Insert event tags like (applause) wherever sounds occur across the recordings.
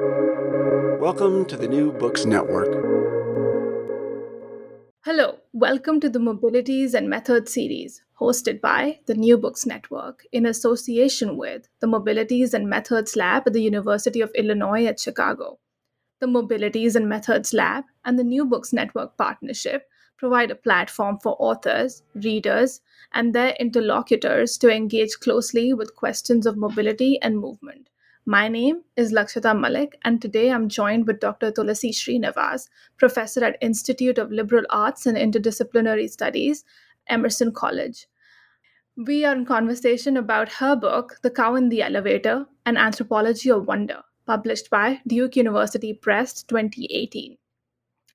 Welcome to the New Books Network. Hello, welcome to the Mobilities and Methods series, hosted by the New Books Network in association with the Mobilities and Methods Lab at the University of Illinois at Chicago. The Mobilities and Methods Lab and the New Books Network partnership provide a platform for authors, readers, and their interlocutors to engage closely with questions of mobility and movement. My name is Lakshita Malik, and today I'm joined with Dr. Tulasi Srinivas, professor at Institute of Liberal Arts and Interdisciplinary Studies, Emerson College. We are in conversation about her book, The Cow in the Elevator An Anthropology of Wonder, published by Duke University Press 2018.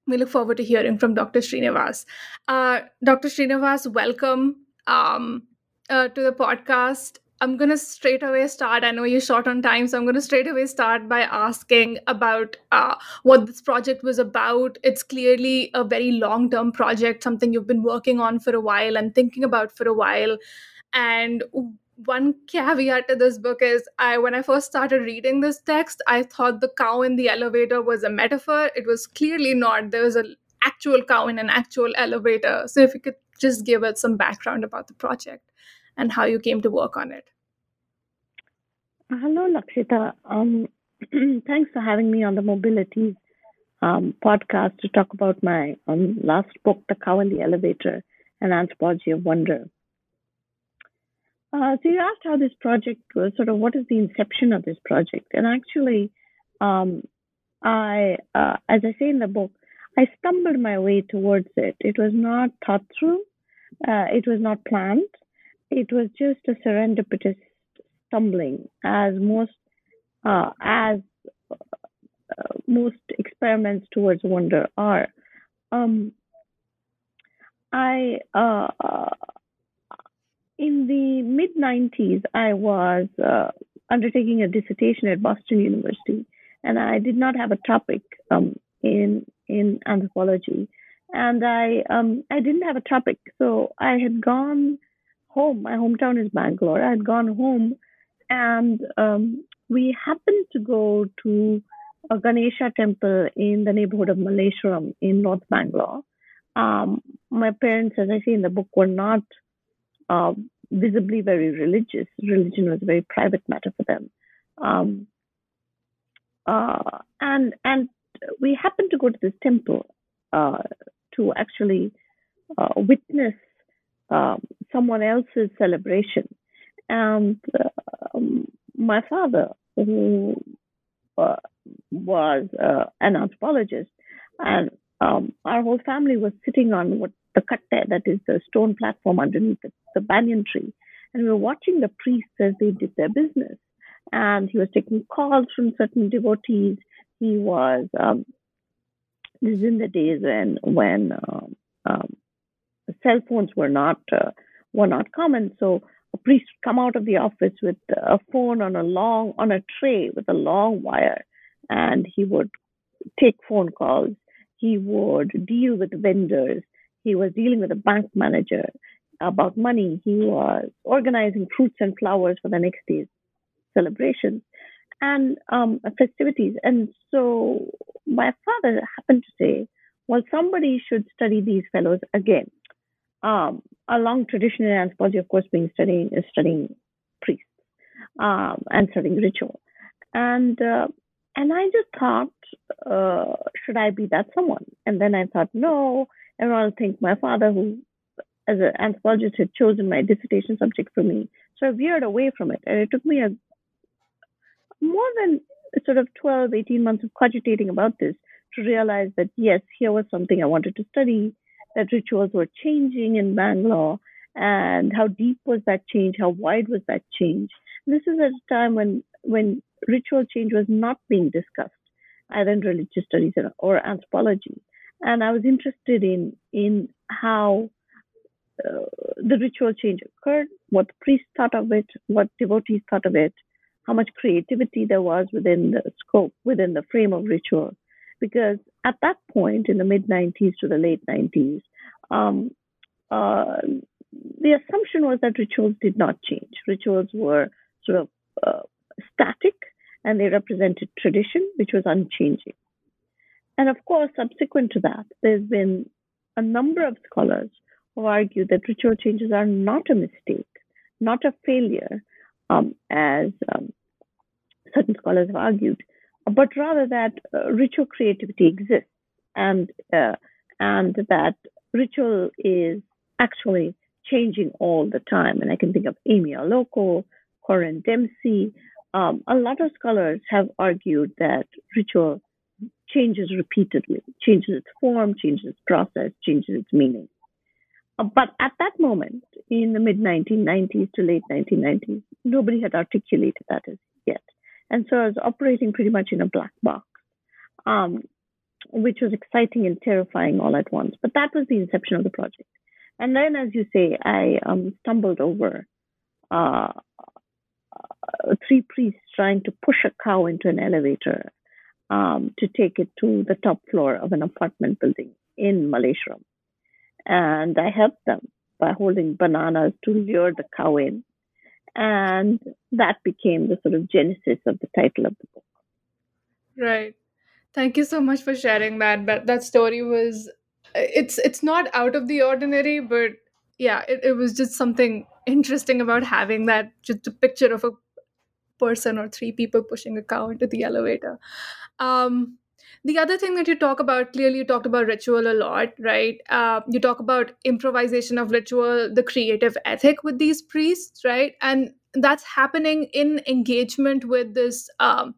We look forward to hearing from Dr. Srinivas. Uh, Dr. Srinivas, welcome um, uh, to the podcast. I'm going to straight away start. I know you're short on time, so I'm going to straight away start by asking about uh, what this project was about. It's clearly a very long term project, something you've been working on for a while and thinking about for a while. And one caveat to this book is I when I first started reading this text, I thought the cow in the elevator was a metaphor. It was clearly not. There was an actual cow in an actual elevator. So if you could just give us some background about the project and how you came to work on it. Hello, Lakshita. Um, (clears throat) thanks for having me on the Mobility um, podcast to talk about my um, last book, The Cow in the Elevator, An Anthropology of Wonder. Uh, so you asked how this project was, sort of what is the inception of this project? And actually, um, I, uh, as I say in the book, I stumbled my way towards it. It was not thought through. Uh, it was not planned. It was just a serendipitous stumbling, as most uh, as uh, most experiments towards wonder are. Um, I uh, in the mid 90s, I was uh, undertaking a dissertation at Boston University, and I did not have a topic um, in in anthropology, and I um, I didn't have a topic, so I had gone home. My hometown is Bangalore. I had gone home, and um, we happened to go to a Ganesha temple in the neighborhood of Malleshwaram in North Bangalore. Um, my parents, as I say in the book, were not uh, visibly very religious. Religion was a very private matter for them. Um, uh, and and we happened to go to this temple uh, to actually uh, witness um, someone else's celebration. And um, my father, who uh, was uh, an anthropologist, and um, our whole family was sitting on what the katte, that is the stone platform underneath the, the banyan tree. And we were watching the priests as they did their business. And he was taking calls from certain devotees. He was, um, this is in the days when, when um, um, cell phones were not, uh, were not common. So a priest come out of the office with a phone on a long, on a tray with a long wire. And he would take phone calls. He would deal with vendors he was dealing with a bank manager about money. He was organizing fruits and flowers for the next day's celebrations and um, festivities. And so my father happened to say, well, somebody should study these fellows again. Um, a long tradition in anthropology, of course, being studying studying priests um, and studying ritual. And uh, and I just thought, uh, should I be that someone? And then I thought, no, everyone will think my father, who as an anthropologist had chosen my dissertation subject for me. So I veered away from it. And it took me a more than sort of 12, 18 months of cogitating about this to realize that yes, here was something I wanted to study, that rituals were changing in Bangalore, and how deep was that change, how wide was that change. This is at a time when when ritual change was not being discussed, either in religious studies or anthropology and I was interested in in how uh, the ritual change occurred, what the priests thought of it, what devotees thought of it, how much creativity there was within the scope, within the frame of ritual. Because at that point, in the mid 90s to the late 90s, um, uh, the assumption was that rituals did not change. Rituals were sort of uh, static and they represented tradition, which was unchanging. And of course, subsequent to that, there's been a number of scholars who argue that ritual changes are not a mistake, not a failure, um, as um, certain scholars have argued, but rather that uh, ritual creativity exists and uh, and that ritual is actually changing all the time. And I can think of Amy Allocco, Corinne Dempsey. Um, a lot of scholars have argued that ritual changes repeatedly, changes its form, changes its process, changes its meaning. Uh, but at that moment, in the mid 1990s to late 1990s, nobody had articulated that as yet. And so I was operating pretty much in a black box, um, which was exciting and terrifying all at once. But that was the inception of the project. And then, as you say, I um, stumbled over uh, uh, three priests trying to push a cow into an elevator um, to take it to the top floor of an apartment building in Malleshwaram. And I helped them by holding bananas to lure the cow in. And that became the sort of genesis of the title of the book. Right. Thank you so much for sharing that. That that story was it's it's not out of the ordinary, but yeah, it, it was just something interesting about having that just a picture of a person or three people pushing a cow into the elevator. Um, the other thing that you talk about clearly you talked about ritual a lot right? Uh, you talk about improvisation of ritual the creative ethic with these priests right? And that's happening in engagement with this um,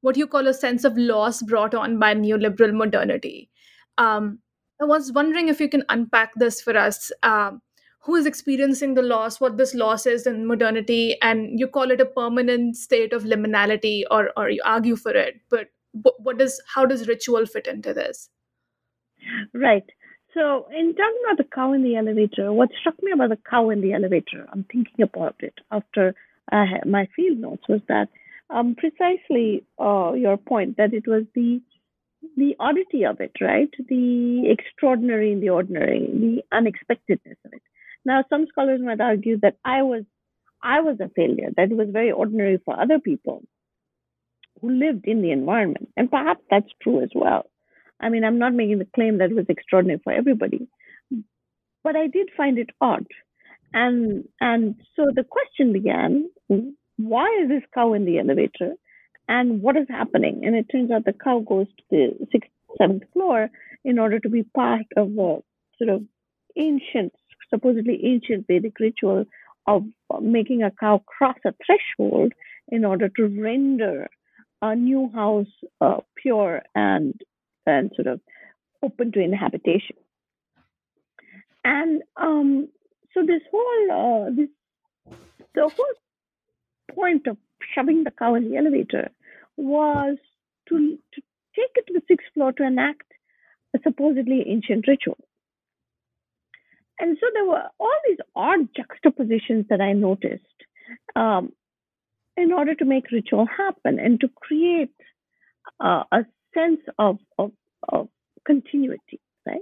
what you call a sense of loss brought on by neoliberal modernity. Um, i was wondering if you can unpack this for us. Um, who is experiencing the loss what this loss is in modernity and you call it a permanent state of liminality or or you argue for it but what does how does ritual fit into this right so in talking about the cow in the elevator what struck me about the cow in the elevator i'm thinking about it after had my field notes was that um, precisely uh, your point that it was the the oddity of it, right? The extraordinary in the ordinary, the unexpectedness of it. Now, some scholars might argue that I was I was a failure, that it was very ordinary for other people who lived in the environment. And perhaps that's true as well. I mean, I'm not making the claim that it was extraordinary for everybody, but I did find it odd. And and so the question began, why is this cow in the elevator? And what is happening? And it turns out the cow goes to the sixth, seventh floor in order to be part of a sort of ancient, supposedly ancient Vedic ritual of making a cow cross a threshold in order to render a new house uh, pure and and sort of open to inhabitation. And um, so this whole uh, this the whole point of shoving the cow in the elevator was to to take it to the sixth floor to enact a supposedly ancient ritual. And so there were all these odd juxtapositions that I noticed um, in order to make ritual happen and to create uh, a sense of, of, of, continuity, right?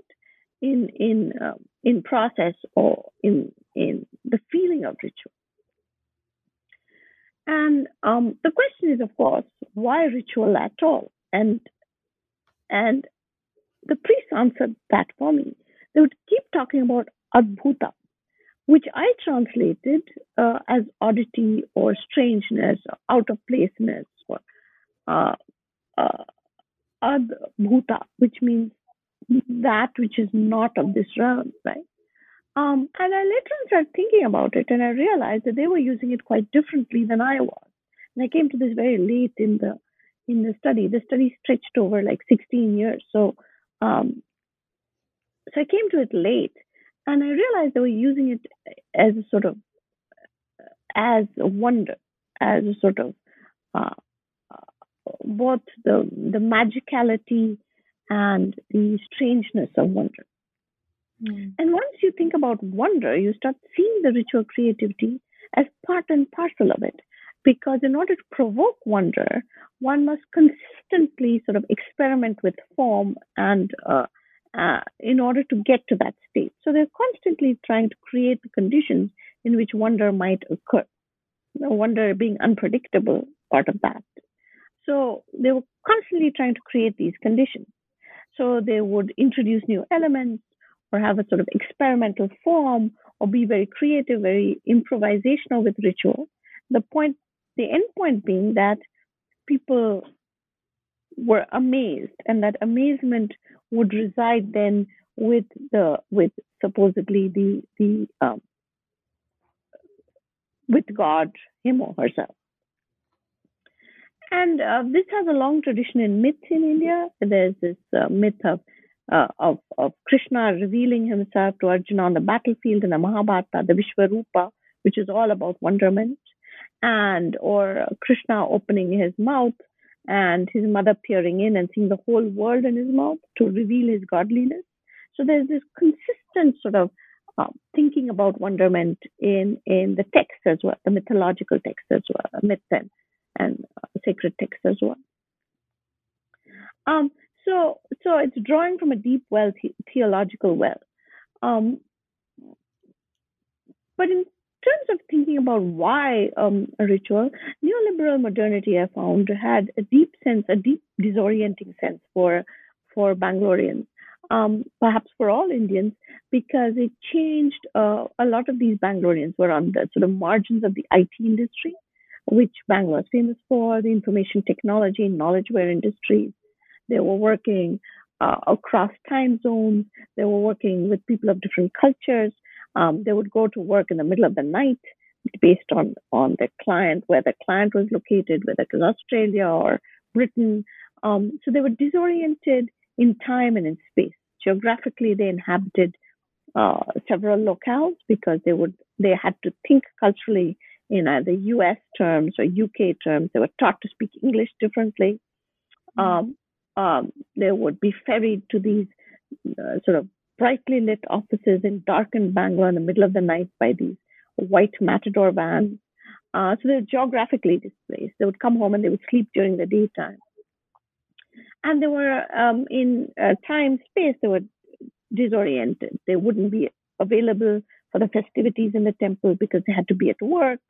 In in um, in process or in in the feeling of ritual. And um, the question is, of course, why ritual at all? And and the priest answered that for me. They would keep talking about adbhuta, which I translated uh, as oddity or strangeness, or out of placeness, or uh, uh, adbhuta, which means that which is not of this realm, right? Um, and I later on started thinking about it, and I realized that they were using it quite differently than I was. And I came to this very late in the in the study. The study stretched over like 16 years, so um, so I came to it late, and I realized they were using it as a sort of as a wonder, as a sort of uh, both the the magicality and the strangeness of wonder. Mm. And once you think about wonder, you start seeing the ritual creativity as part and parcel of it. Because in order to provoke wonder, one must consistently sort of experiment with form and uh, uh, in order to get to that state. So they're constantly trying to create the conditions in which wonder might occur. Wonder being unpredictable, part of that. So they were constantly trying to create these conditions. So they would introduce new elements or have a sort of experimental form or be very creative, very improvisational with ritual. The point, the end point being that people were amazed and that amazement would reside then with the with supposedly the the um, with God, him or herself. And uh, this has a long tradition in myths in India. There's this uh, myth of, uh, of, of Krishna revealing himself to Arjuna on the battlefield in the Mahabharata, the Vishwarupa, which is all about wonderment, and or Krishna opening his mouth and his mother peering in and seeing the whole world in his mouth to reveal his godliness. So there's this consistent sort of uh, thinking about wonderment in in the text as well, the mythological text as well, myth and and uh, sacred text as well. Um, so so it's drawing from a deep well the- theological well. Um, but in terms of thinking about why um, a ritual, neoliberal modernity I found had a deep sense, a deep disorienting sense for for Bangaloreans um, perhaps for all Indians, because it changed. Uh, a lot of these Bangaloreans were on the sort of margins of the IT industry, which Bangalore is famous for, the information technology, and knowledgeware industries. They were working uh, across time zones. They were working with people of different cultures. Um, they would go to work in the middle of the night based on, on the client, where the client was located, whether it was Australia or Britain. Um, so they were disoriented in time and in space. Geographically, they inhabited uh, several locales because they would they had to think culturally in either U.S. terms or U.K. terms. They were taught to speak English differently. Um, um, they would be ferried to these uh, sort of brightly lit offices in darkened Bangalore in the middle of the night by these white matador vans. Uh, so they're geographically displaced. They would come home and they would sleep during the daytime. And they were um, in uh, time space they were disoriented. They wouldn't be available for the festivities in the temple because they had to be at work.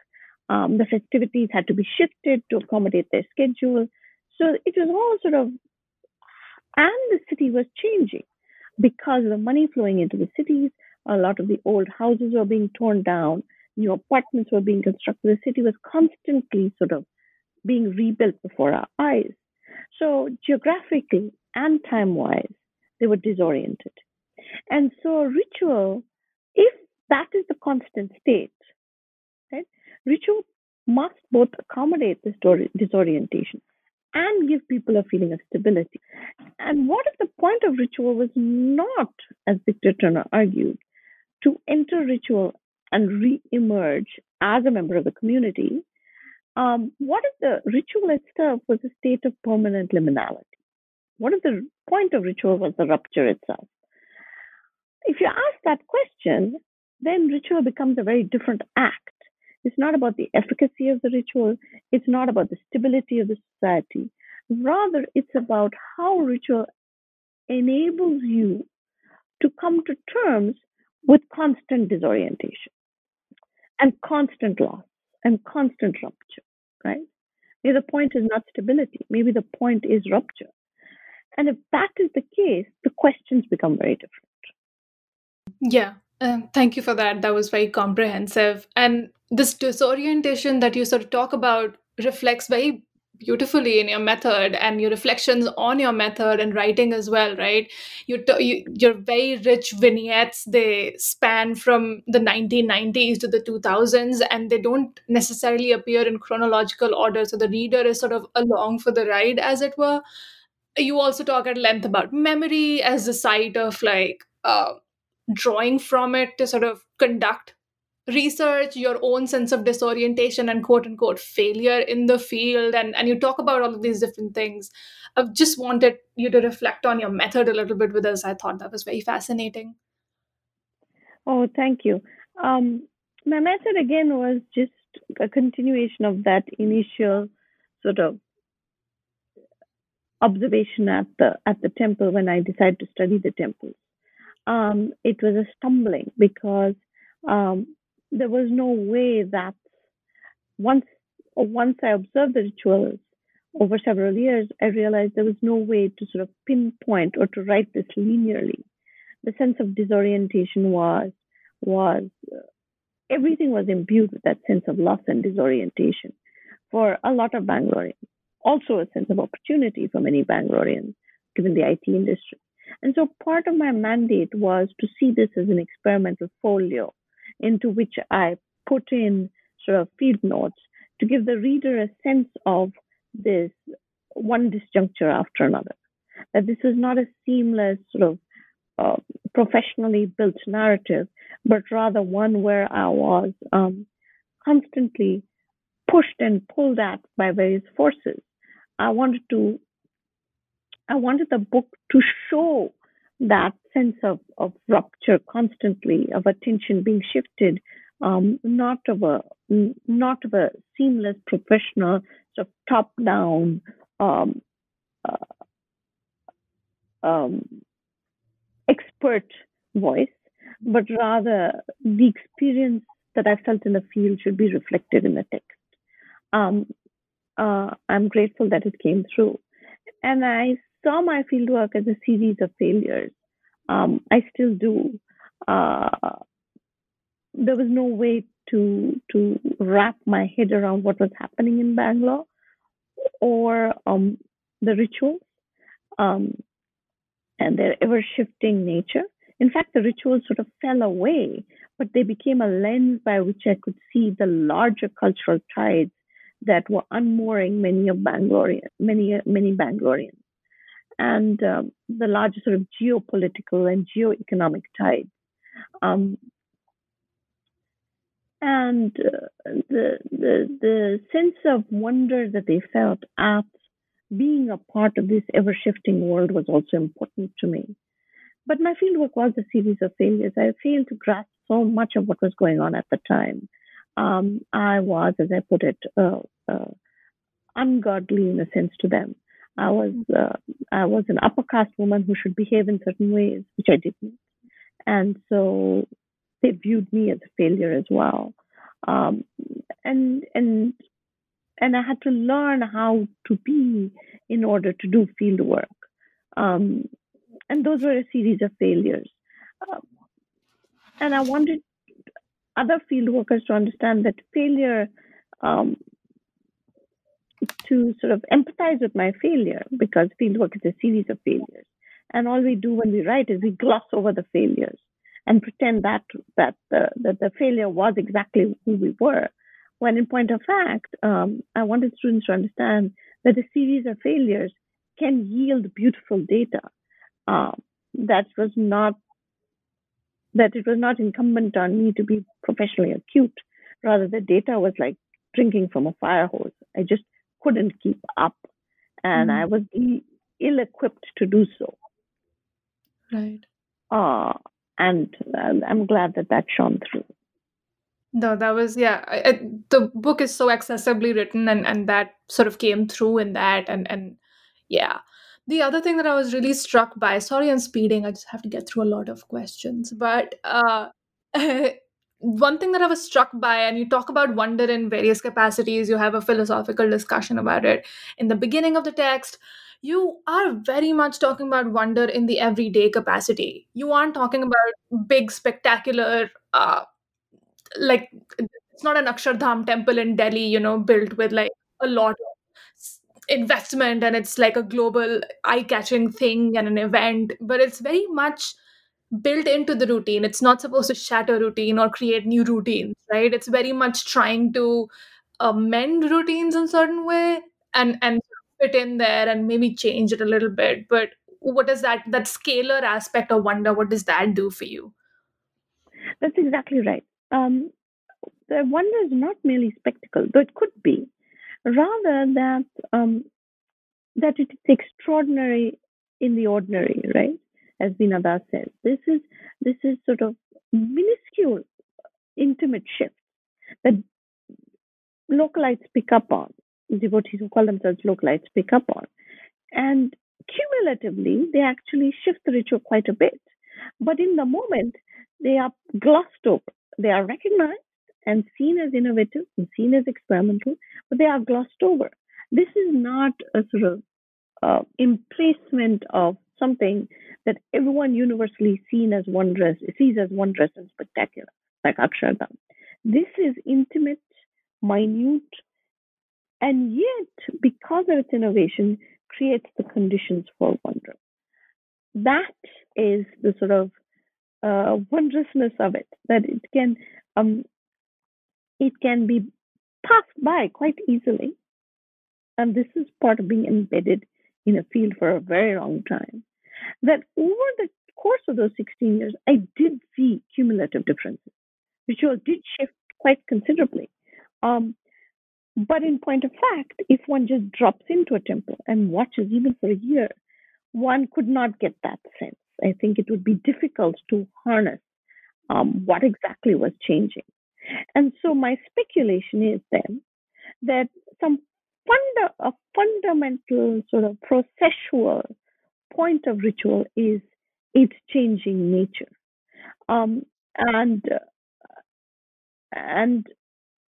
Um, the festivities had to be shifted to accommodate their schedule. So it was all sort of and the city was changing because of the money flowing into the cities a lot of the old houses were being torn down new apartments were being constructed. The city was constantly sort of being rebuilt before our eyes. So geographically and time wise, they were disoriented. And so ritual, if that is the constant state, right, ritual must both accommodate this disorientation and give people a feeling of stability. And what if the point of ritual was not, as Victor Turner argued, to enter ritual and re-emerge as a member of the community, um, what if the ritual itself was a state of permanent liminality? What if the point of ritual was the rupture itself? If you ask that question, then ritual becomes a very different act. It's not about the efficacy of the ritual, it's not about the stability of the society. Rather, it's about how ritual enables you to come to terms with constant disorientation and constant loss and constant rupture, right? Maybe the point is not stability. Maybe the point is rupture. And if that is the case, the questions become very different. Yeah. Um, thank you for that. That was very comprehensive. And this disorientation that you sort of talk about reflects very beautifully in your method and your reflections on your method and writing as well right? You, t- you your very rich vignettes they span from the 1990s to the 2000s and they don't necessarily appear in chronological order. So the reader is sort of along for the ride as it were. You also talk at length about memory as a site of like uh, drawing from it to sort of conduct research your own sense of disorientation and quote unquote failure in the field and and you talk about all of these different things. I've just wanted you to reflect on your method a little bit with us. I thought that was very fascinating. Oh thank you. Um, my method again was just a continuation of that initial sort of observation at the at the temple when i decided to study the temples um, it was a stumbling because um, there was no way that once once I observed the rituals over several years, I realized there was no way to sort of pinpoint or to write this linearly. The sense of disorientation was was uh, everything was imbued with that sense of loss and disorientation for a lot of Bangaloreans. Also, a sense of opportunity for many Bangaloreans, given the IT industry. And so, part of my mandate was to see this as an experimental folio into which I put in sort of field notes to give the reader a sense of this one disjuncture after another. That this is not a seamless sort of uh, professionally built narrative, but rather one where I was um, constantly pushed and pulled at by various forces. I wanted to, I wanted the book to show that sense of, of rupture constantly, of attention being shifted, um, not of a not of a seamless professional sort of top down um, uh, um, expert voice, but rather the experience that I felt in the field should be reflected in the text. Um, uh, I'm grateful that it came through. And I saw my fieldwork as a series of failures. Um, I still do. Uh, there was no way to to wrap my head around what was happening in Bangalore or um, the rituals um, and their ever shifting nature. In fact, the rituals sort of fell away, but they became a lens by which I could see the larger cultural tides that were unmooring many of Bangalorean, many many Bangaloreans, and um, the larger sort of geopolitical and geoeconomic tides. Um, and uh, the, the the sense of wonder that they felt at being a part of this ever shifting world was also important to me. But my fieldwork was a series of failures. I failed to grasp so much of what was going on at the time. Um, I was, as I put it, uh, uh, ungodly in a sense to them. I was uh, I was an upper caste woman who should behave in certain ways, which I didn't, and so they viewed me as a failure as well. Um, and and and I had to learn how to be in order to do field work. Um, and those were a series of failures. Um, and I wanted other field workers to understand that failure, um, to sort of empathize with my failure, because field work is a series of failures. And all we do when we write is we gloss over the failures and pretend that that the, that the failure was exactly who we were. When in point of fact, um, I wanted students to understand that a series of failures can yield beautiful data. Uh, that was not that it was not incumbent on me to be professionally acute. Rather, the data was like drinking from a fire hose. I just couldn't keep up, and mm-hmm. I was ill equipped to do so. Right. Uh, and um, I'm glad that that shone through. No, that was yeah. I, the book is so accessibly written, and and that sort of came through in that, and and yeah. The other thing that I was really struck by, sorry, I'm speeding. I just have to get through a lot of questions, but uh, (laughs) one thing that I was struck by, and you talk about wonder in various capacities. You have a philosophical discussion about it in the beginning of the text you are very much talking about wonder in the everyday capacity. You aren't talking about big, spectacular, uh, like it's not an Akshardham temple in Delhi, you know, built with like a lot of investment and it's like a global eye-catching thing and an event, but it's very much built into the routine. It's not supposed to shatter routine or create new routines, right? It's very much trying to amend routines in certain way and and fit in there and maybe change it a little bit. But what does that that scalar aspect of wonder what does that do for you? That's exactly right. Um, the wonder is not merely spectacle though it could be. Rather that um, that it is extraordinary in the ordinary right as Vinada says this is this is sort of minuscule intimate shifts that localites pick up on devotees who call themselves localites pick up on. And cumulatively, they actually shift the ritual quite a bit. But in the moment, they are glossed over. They are recognized and seen as innovative and seen as experimental, but they are glossed over. This is not a sort of uh, emplacement of something that everyone universally seen as wondrous, sees as wondrous and spectacular, like Akshardham. This is intimate, minute, and yet, because of its innovation, creates the conditions for wonder. That is the sort of uh, wondrousness of it, that it can um, it can be passed by quite easily. And this is part of being embedded in a field for a very long time. That over the course of those 16 years, I did see cumulative differences. Ritual did shift quite considerably. Um, but in point of fact, if one just drops into a temple and watches even for a year, one could not get that sense. I think it would be difficult to harness um, what exactly was changing. And so my speculation is then that some funda- a fundamental sort of processual point of ritual is its changing nature. Um, and and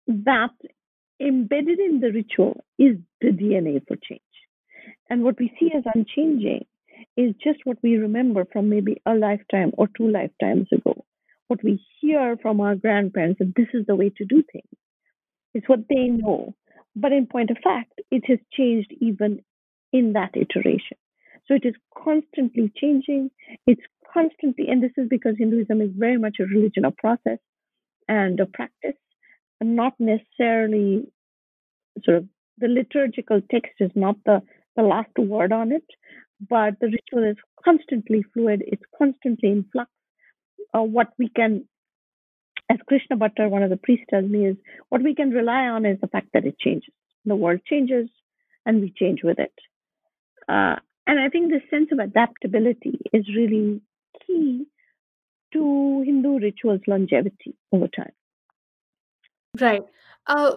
that embedded in the ritual is the DNA for change. And what we see as unchanging is just what we remember from maybe a lifetime or two lifetimes ago. What we hear from our grandparents that this is the way to do things. It's what they know. But in point of fact, it has changed even in that iteration. So it is constantly changing. It's constantly, and this is because Hinduism is very much a religion of process and of practice, and not necessarily sort of the liturgical text is not the, the last word on it, but the ritual is constantly fluid, it's constantly in flux. Uh, what we can, as Krishna Bhattar, one of the priests, tells me, is what we can rely on is the fact that it changes. The world changes and we change with it. Uh, and I think this sense of adaptability is really key to Hindu rituals' longevity over time. Right. Uh,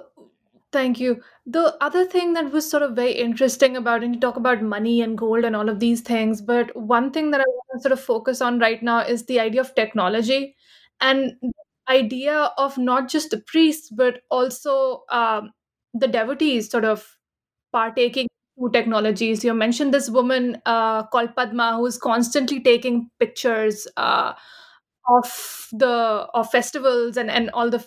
Thank you. The other thing that was sort of very interesting about, and you talk about money and gold and all of these things, but one thing that I want to sort of focus on right now is the idea of technology and idea of not just the priests, but also um, the devotees sort of partaking in technologies. You mentioned this woman uh, called Padma who's constantly taking pictures uh, of the of festivals and and all the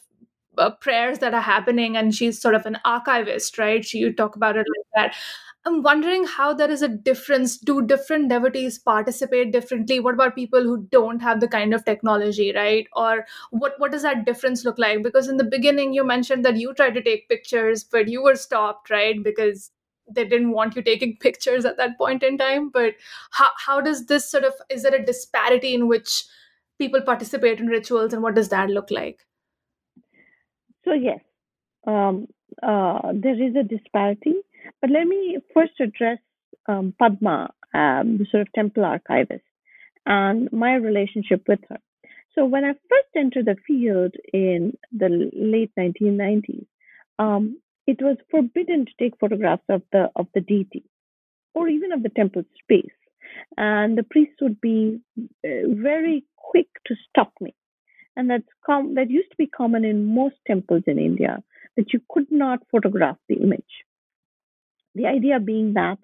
uh, prayers that are happening. And she's sort of an archivist right? She, you talk about it like that i'm wondering how there is a difference. Do different devotees participate differently? What about people who don't have the kind of technology right? Or what what does that difference look like? Because in the beginning you mentioned that you tried to take pictures but you were stopped right? Because they didn't want you taking (laughs) pictures at that point in time. But how, how does this sort of is there a disparity in which people participate in rituals and what does that look like? So yes, um, uh, there is a disparity. But let me first address um, Padma, um, the sort of temple archivist, and my relationship with her. So when I first entered the field in the late 1990s, um, it was forbidden to take photographs of the of the deity or even of the temple space, and the priests would be uh, very quick to stop me and that's com- that used to be common in most temples in India that you could not photograph the image. The idea being that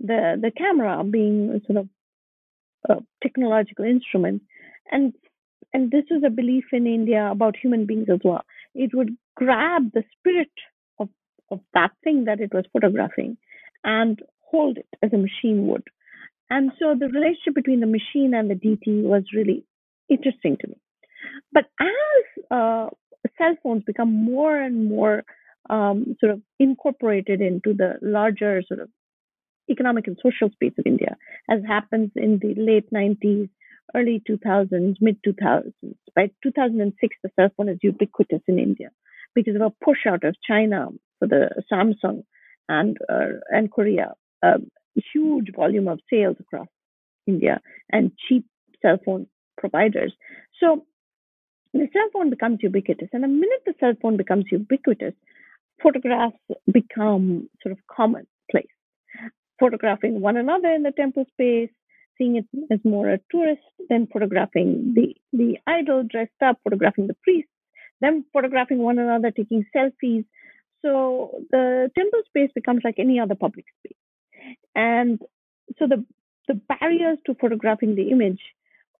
the the camera being sort of a technological instrument, and and this was a belief in India about human beings as well. It would grab the spirit of of that thing that it was photographing and hold it as a machine would. And so the relationship between the machine and the deity was really interesting to me. But as uh, cell phones become more and more um, sort of incorporated into the larger sort of economic and social space of India, as happens in the late 90s, early 2000s, mid 2000s. By 2006, the cell phone is ubiquitous in India because of a push out of China for the Samsung and uh, and Korea, a huge volume of sales across India and cheap cell phone providers. So the cell phone becomes ubiquitous. And the minute the cell phone becomes ubiquitous, photographs become sort of commonplace. Photographing one another in the temple space, seeing it as more a tourist, than photographing the, the idol dressed up, photographing the priests, then photographing one another, taking selfies. So the temple space becomes like any other public space. And so the the barriers to photographing the image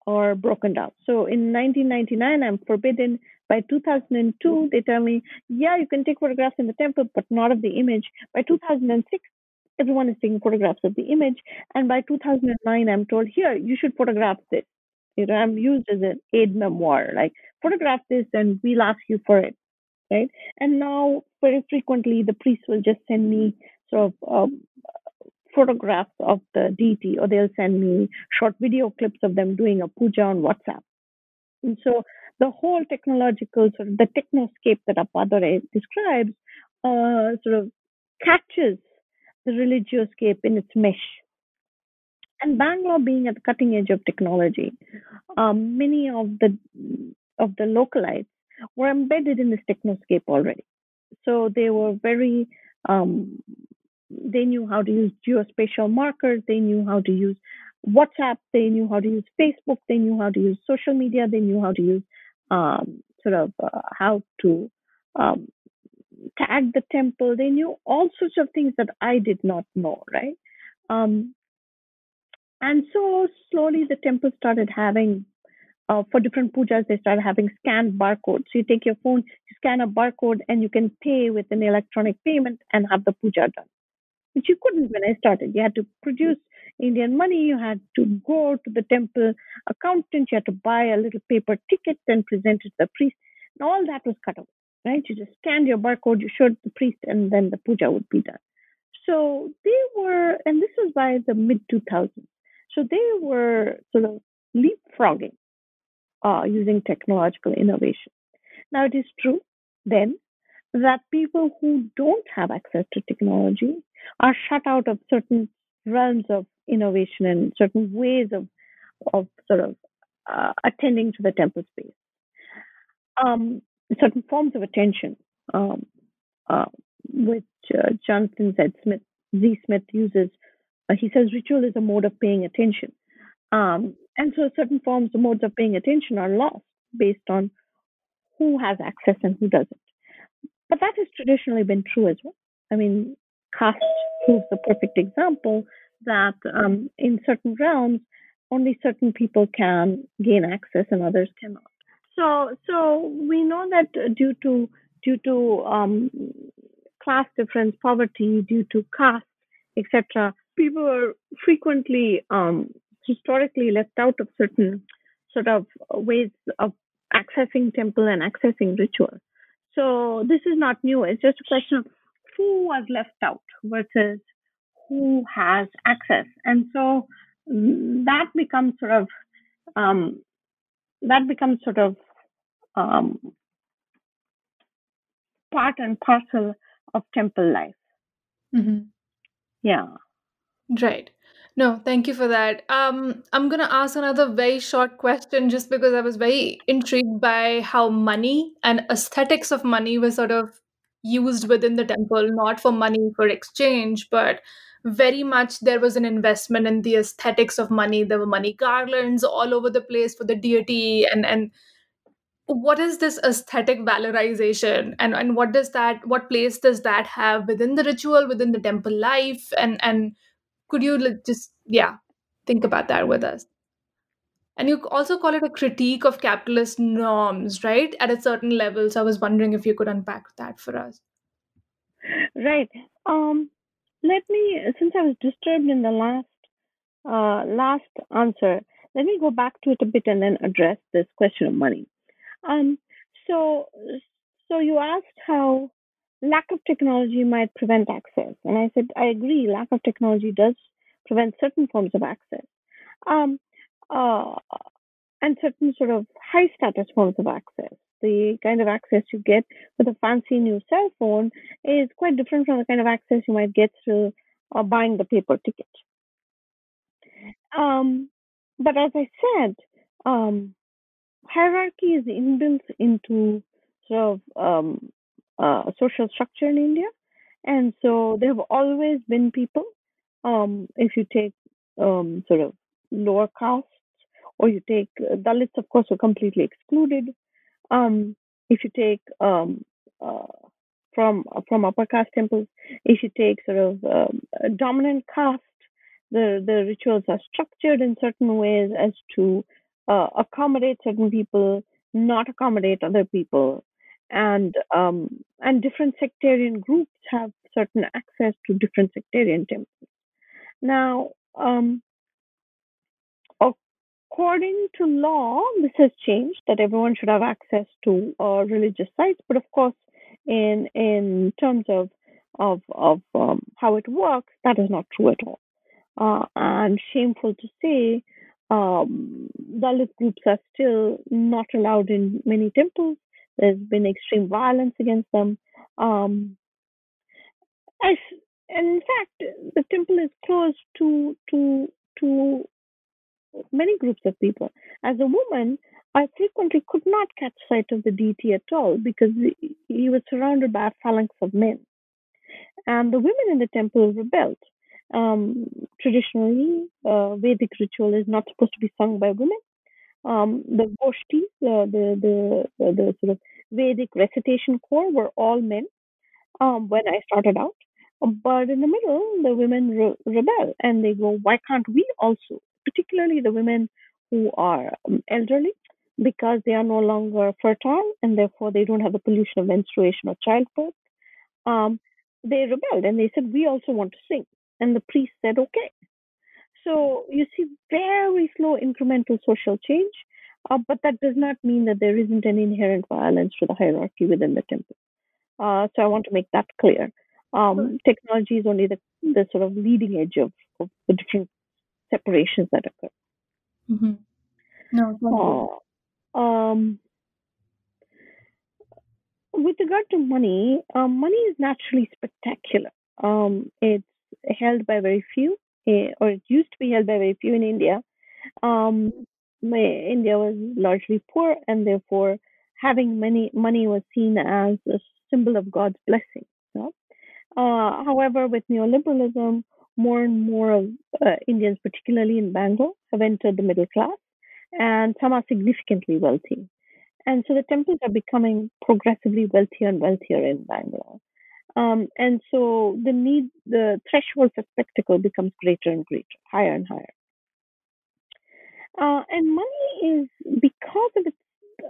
are broken down. So in 1999, I'm forbidden. By 2002, they tell me, yeah, you can take photographs in the temple, but not of the image. By 2006, everyone is taking photographs of the image. And by 2009, I'm told, here, you should photograph this. You know, I'm used as an aid memoir, like photograph this and we'll ask you for it. Right. And now, very frequently, the priest will just send me sort of um, photographs of the deity, or they'll send me short video clips of them doing a puja on WhatsApp. And so the whole technological sort of the technoscape that Appadurai describes uh, sort of catches the religioscape in its mesh. And Bangalore being at the cutting edge of technology, um, many of the of the localites were embedded in this technoscape already. So they were very um, they knew how to use geospatial markers, they knew how to use WhatsApp, they knew how to use Facebook, they knew how to use social media, they knew how to use um, sort of uh, how to um, tag the temple. They knew all sorts of things that I did not know, right? Um, and so slowly the temple started having, uh, for different pujas, they started having scanned barcodes. So you take your phone, you scan a barcode, and you can pay with an electronic payment and have the puja done which you couldn't when I started. You had to produce Indian money, you had to go to the temple accountant, you had to buy a little paper ticket and present it to the priest. And all that was cut away, right? You just scanned your barcode, you showed the priest, and then the puja would be done. So they were, and this was by the mid 2000s. So they were sort of leapfrogging uh, using technological innovation. Now it is true then that people who don't have access to technology are shut out of certain realms of innovation and certain ways of of sort of uh, attending to the temple space. Um, certain forms of attention, um, uh, which uh, Jonathan Z. Smith, Z. Smith uses. Uh, he says ritual is a mode of paying attention. Um, and so certain forms of modes of paying attention are lost based on who has access and who doesn't. But that has traditionally been true as well. I mean, caste proves the perfect example that um, in certain realms, only certain people can gain access and others cannot. So, so we know that due to due to um, class difference, poverty, due to caste, etc., people are frequently um, historically left out of certain sort of ways of accessing temple and accessing ritual. So this is not new. It's just a question of who was left out versus who has access. And so mm, that becomes sort of um, that becomes sort of um, part and parcel of temple life. Mm-hmm. Yeah. Right. No, thank you for that. Um, I'm gonna ask another very short question just because I was very intrigued by how money and aesthetics of money were sort of used within the temple, not for money for exchange, but very much there was an investment in the aesthetics of money. There were money garlands all over the place for the deity, and and what is this aesthetic valorization, and and what does that, what place does that have within the ritual, within the temple life, and and could you just yeah think about that with us? And you also call it a critique of capitalist norms, right? At a certain level. So I was wondering if you could unpack that for us. Right. Um, let me, since I was disturbed in the last uh, last answer, let me go back to it a bit and then address this question of money. Um, so, so you asked how lack of technology might prevent access, and I said I agree. Lack of technology does prevent certain forms of access. Um, uh, and certain sort of high status forms of access. The kind of access you get with a fancy new cell phone is quite different from the kind of access you might get through uh, buying the paper ticket. Um, but as I said, um, hierarchy is inbuilt into sort of um, uh, social structure in India, and so there have always been people. Um, if you take um, sort of lower caste or you take uh, Dalits, of course, were completely excluded. Um, if you take um, uh, from from upper caste temples. If you take sort of um, dominant caste, the the rituals are structured in certain ways as to uh, accommodate certain people, not accommodate other people, and um, and different sectarian groups have certain access to different sectarian temples. Now, um, according to law, this has changed that everyone should have access to uh, religious sites, but of course, in in terms of of of um, how it works, that is not true at all. Uh, and shameful to say, um, Dalit groups are still not allowed in many temples. There's been extreme violence against them. Um, and in fact, the temple is closed to to to many groups of people. As a woman, I frequently could not catch sight of the deity at all because he was surrounded by a phalanx of men. And the women in the temple rebelled. Um, traditionally, uh, Vedic ritual is not supposed to be sung by women. Um, the Goshtis, uh, the, the, the, the sort of Vedic recitation corps were all men um, when I started out. But in the middle, the women re- rebel and they go, why can't we also? Particularly the women who are um, elderly because they are no longer fertile and therefore they don't have the pollution of menstruation or childbirth. Um, they rebelled and they said, We also want to sing. And the priest said, Okay. So you see very slow incremental social change, uh, but that does not mean that there isn't an inherent violence to the hierarchy within the temple. Uh, so I want to make that clear. Um, technology is only the, the sort of leading edge of, of the different separations that occur. Mm-hmm. No, uh, um, with regard to money, um, money is naturally spectacular. Um, it's held by very few, uh, or it used to be held by very few in India. Um, India was largely poor, and therefore having money money was seen as a symbol of God's blessing. Uh, however, with neoliberalism, more and more of uh, Indians, particularly in Bangalore, have entered the middle class, and some are significantly wealthy. And so the temples are becoming progressively wealthier and wealthier in Bangalore. Um, and so the need, the threshold for spectacle becomes greater and greater, higher and higher. Uh, and money is because of its,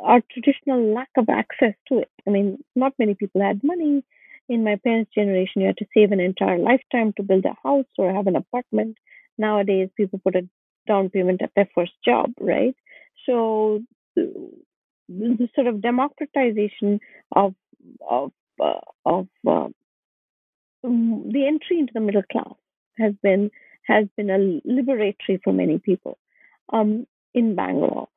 our traditional lack of access to it. I mean, not many people had money. In my parents' generation, you had to save an entire lifetime to build a house or have an apartment. Nowadays, people put a down payment at their first job, right? So the sort of democratization of of uh, of uh, the entry into the middle class has been has been a liberatory for many people um, in Bangalore.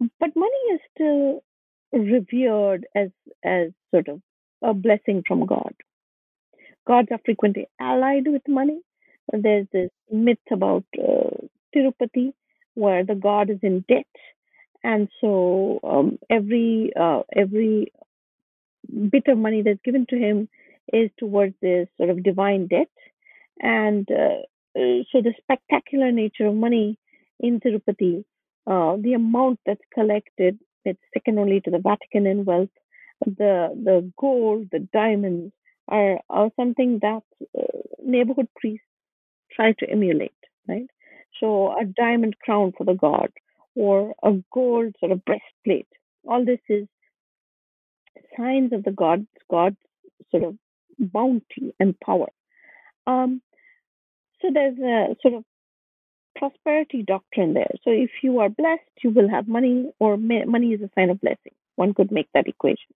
But money is still revered as as sort of a blessing from God. Gods are frequently allied with money. There's this myth about uh, Tirupati, where the god is in debt and so um, every uh, every bit of money that's given to him is towards this sort of divine debt and uh, so the spectacular nature of money in Tirupati, uh, the amount that's collected, it's second only to the Vatican in wealth. The the gold, the diamonds are, are something that uh, neighborhood priests try to emulate, right? So a diamond crown for the god, or a gold sort of breastplate. All this is signs of the God's God's sort of bounty and power. Um, so there's a sort of prosperity doctrine there. So if you are blessed, you will have money, or money is a sign of blessing. One could make that equation.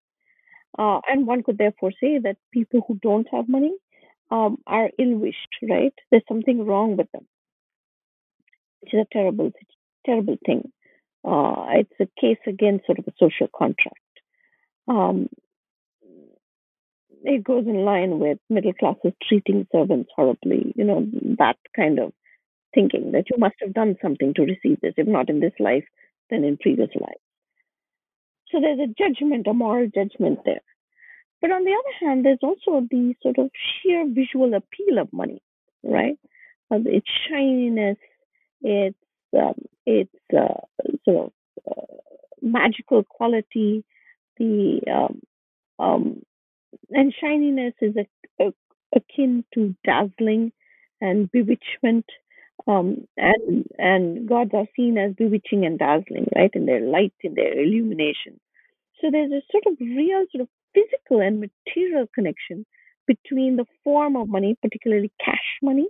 Uh, and one could therefore say that people who don't have money um, are ill wished, right? There's something wrong with them, which is a terrible terrible thing. Uh, it's a case against sort of a social contract. Um, it goes in line with middle classes treating servants horribly, you know, that kind of thinking that you must have done something to receive this, if not in this life, then in previous life. So there's a judgment, a moral judgment there. But on the other hand, there's also the sort of sheer visual appeal of money, right? Uh, its shininess, its um, its uh, sort of uh, magical quality, the um, um, and shininess is a, a, akin to dazzling and bewitchment. Um, and and gods are seen as bewitching and dazzling, right, in their light, in their illumination. So there's a sort of real sort of physical and material connection between the form of money, particularly cash money,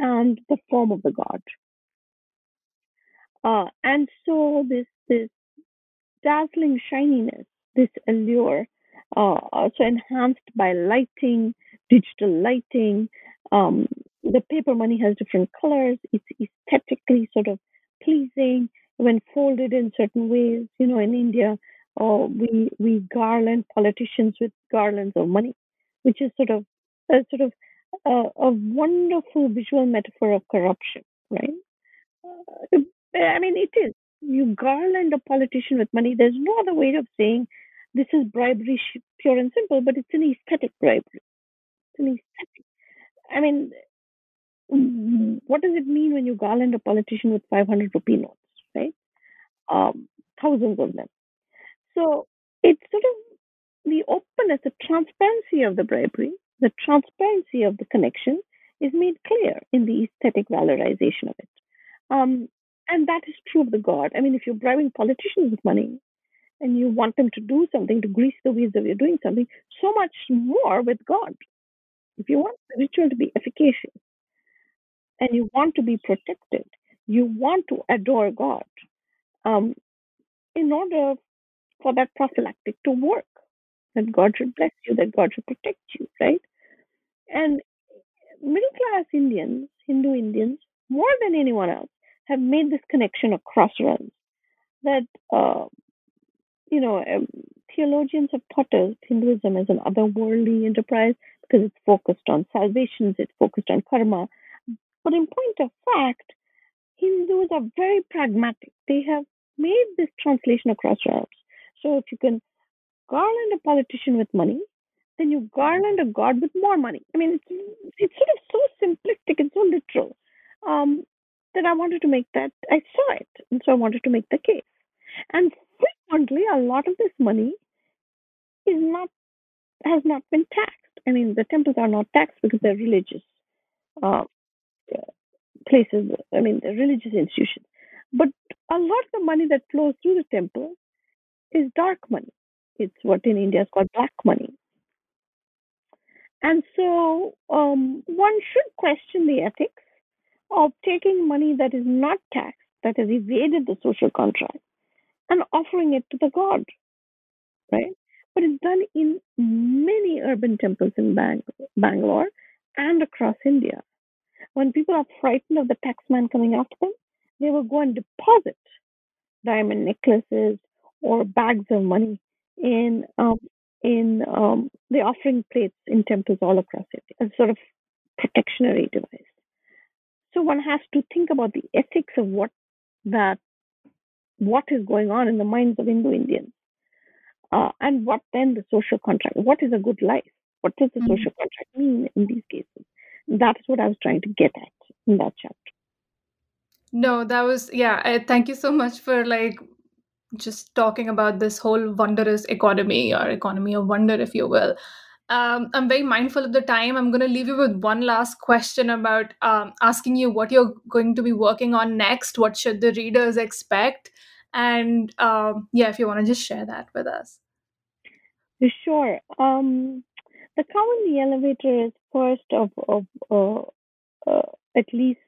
and the form of the god. Uh, and so this this dazzling shininess, this allure, uh, also enhanced by lighting, digital lighting. Um, the paper money has different colors. It's aesthetically sort of pleasing when folded in certain ways. You know, in India, uh, we we garland politicians with garlands of money, which is sort of a sort of uh, a wonderful visual metaphor of corruption, right? Uh, I mean, it is. You garland a politician with money. There's no other way of saying this is bribery, pure and simple, but it's an aesthetic bribery. It's an aesthetic. I mean, what does it mean when you garland a politician with 500 rupee notes, right? Um, thousands of them. So it's sort of the openness, the transparency of the bribery, the transparency of the connection is made clear in the aesthetic valorization of it. Um, and that is true of the God. I mean, if you're bribing politicians with money and you want them to do something to grease the wheels of you're doing something, so much more with God. If you want the ritual to be efficacious and you want to be protected, you want to adore God um, in order for that prophylactic to work, that God should bless you, that God should protect you, right? And middle class Indians, Hindu Indians, more than anyone else, have made this connection across realms. That, uh, you know, um, theologians have taught us Hinduism as an otherworldly enterprise because it's focused on salvations, it's focused on karma. But in point of fact, Hindus are very pragmatic. They have made this translation across realms. So if you can garland a politician with money, then you garland a god with more money. I mean, it's, it's sort of so simplistic and so literal. Um, that I wanted to make that, I saw it. And so I wanted to make the case. And frequently, a lot of this money is not, has not been taxed. I mean, the temples are not taxed because they're religious uh, places, I mean, they're religious institutions. But a lot of the money that flows through the temple is dark money. It's what in India is called black money. And so um, one should question the ethics of taking money that is not taxed, that has evaded the social contract, and offering it to the god, right? But it's done in many urban temples in Bang- Bangalore and across India. When people are frightened of the taxman coming after them, they will go and deposit diamond necklaces or bags of money in um, in um, the offering plates in temples all across India as sort of protectionary device. So one has to think about the ethics of what that what is going on in the minds of Hindu Indians, uh, and what then the social contract. What is a good life? What does the mm-hmm. social contract mean in these cases? That is what I was trying to get at in that chapter. No, that was yeah. I, thank you so much for like just talking about this whole wondrous economy or economy of wonder, if you will um, I'm very mindful of the time. I'm going to leave you with one last question about um, asking you what you're going to be working on next. What should the readers expect? And um, yeah, if you want to just share that with us. Sure. Um, the cow in the elevator is first of, of uh, uh, at least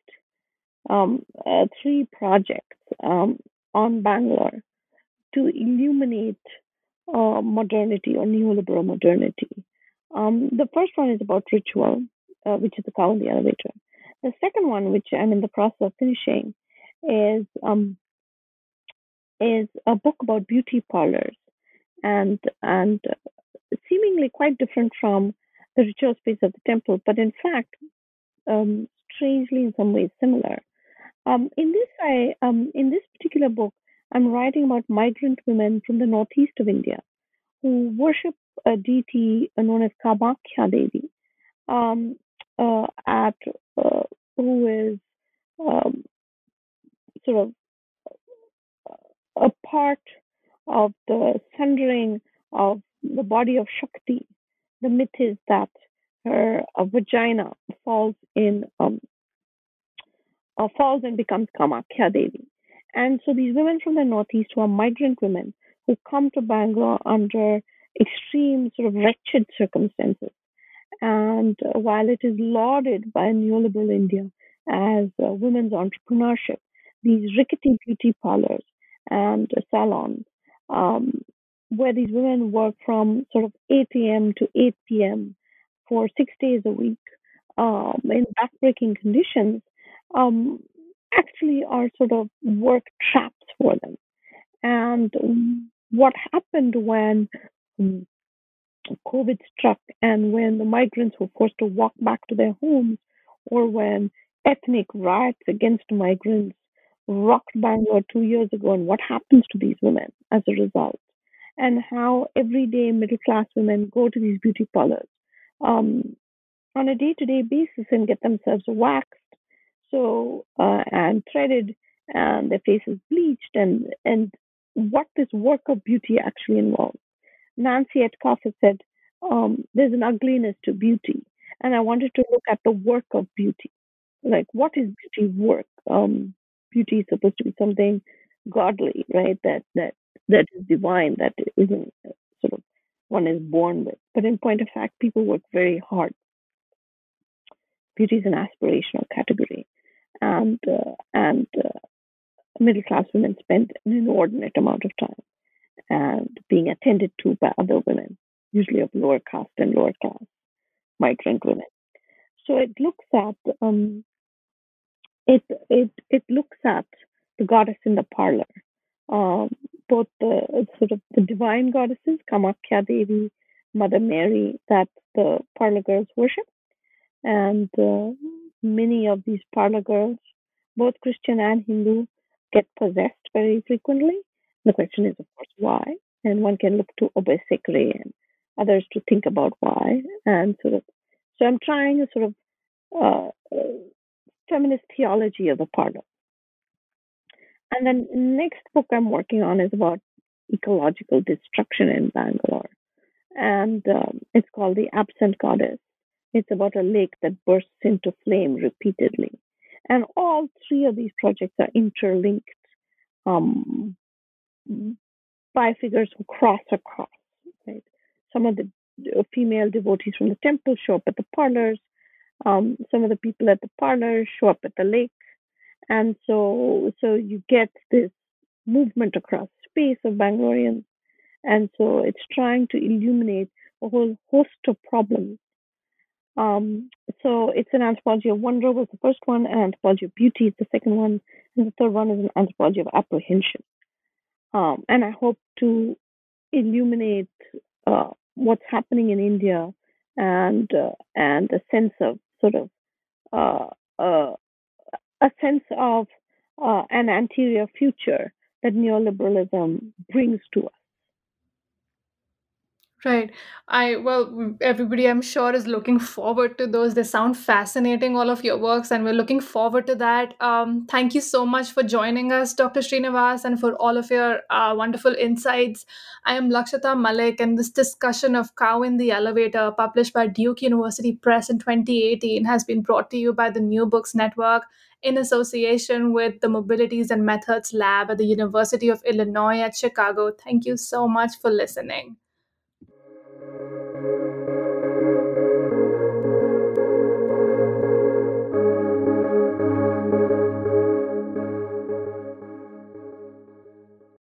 um, uh, three projects um, on Bangalore to illuminate uh, modernity or neoliberal modernity. Um, the first one is about ritual, uh, which is the cow in the elevator. The second one, which I'm in the process of finishing, is um, is a book about beauty parlors, and and seemingly quite different from the ritual space of the temple, but in fact, um, strangely in some ways similar. Um, in this, I um, in this particular book, I'm writing about migrant women from the northeast of India who worship a deity known as Kamakhya Devi, um, uh, at uh, who is um, sort of a part of the sundering of the body of Shakti the myth is that her vagina falls in um, uh, falls and becomes Kamakhya Devi. And so these women from the Northeast who are migrant women who come to Bangalore under extreme, sort of wretched circumstances. And uh, while it is lauded by neoliberal India as uh, women's entrepreneurship, these rickety beauty parlors and salons, um, where these women work from sort of 8 a.m. to 8 p.m. for six days a week um, in backbreaking conditions, um, actually are sort of work traps for them. And what happened when COVID struck and when the migrants were forced to walk back to their homes, or when ethnic riots against migrants rocked Bangalore two years ago, and what happens to these women as a result, and how everyday middle class women go to these beauty parlors um, on a day to day basis and get themselves waxed so uh, and threaded and their faces bleached and and what this work of beauty actually involves. Nancy Etcoff has said um, there's an ugliness to beauty, and I wanted to look at the work of beauty. Like, what is beauty work? Um, beauty is supposed to be something godly, right? That that that is divine, that isn't sort of one is born with. But in point of fact, people work very hard. Beauty is an aspirational category, and uh, and uh, middle class women spend an inordinate amount of time and being attended to by other women, usually of lower caste and lower class migrant women. So it looks at um, it it it looks at the goddess in the parlor, um, both the sort of the divine goddesses, Kamakhya Devi, Mother Mary, that the parlor girls worship, and uh, many of these parlor girls, both Christian and Hindu, get possessed very frequently. The question is, of course, why? And one can look to Obeyesekere and others to think about why. And sort of, so I'm trying a sort of uh, feminist theology of the parlor. And then next book I'm working on is about ecological destruction in Bangalore, and um, it's called The Absent Goddess. It's about a lake that bursts into flame repeatedly. And all three of these projects are interlinked um, by figures who cross across. Right? Some of the female devotees from the temple show up at the parlors. Um, some of the people at the parlors show up at the lake, and so so you get this movement across space of Bangaloreans, and so it's trying to illuminate a whole host of problems um, so it's an anthropology of wonder was the first one, and anthropology of beauty is the second one, and the third one is an anthropology of apprehension. Um, and I hope to illuminate uh, what's happening in India and uh, and a sense of sort of uh, uh a sense of uh, an anterior future that neoliberalism brings to us. Right. I, well, everybody I'm sure is looking forward to those. They sound fascinating, all of your works, and we're looking forward to that. Um, thank you so much for joining us, Dr. Srinivas, and for all of your uh, wonderful insights. I am Lakshata Malik, and this discussion of Cow in the Elevator, published by Duke University Press in 2018, has been brought to you by the New Books Network in association with the Mobilities and Methods Lab at the University of Illinois at Chicago. Thank you so much for listening.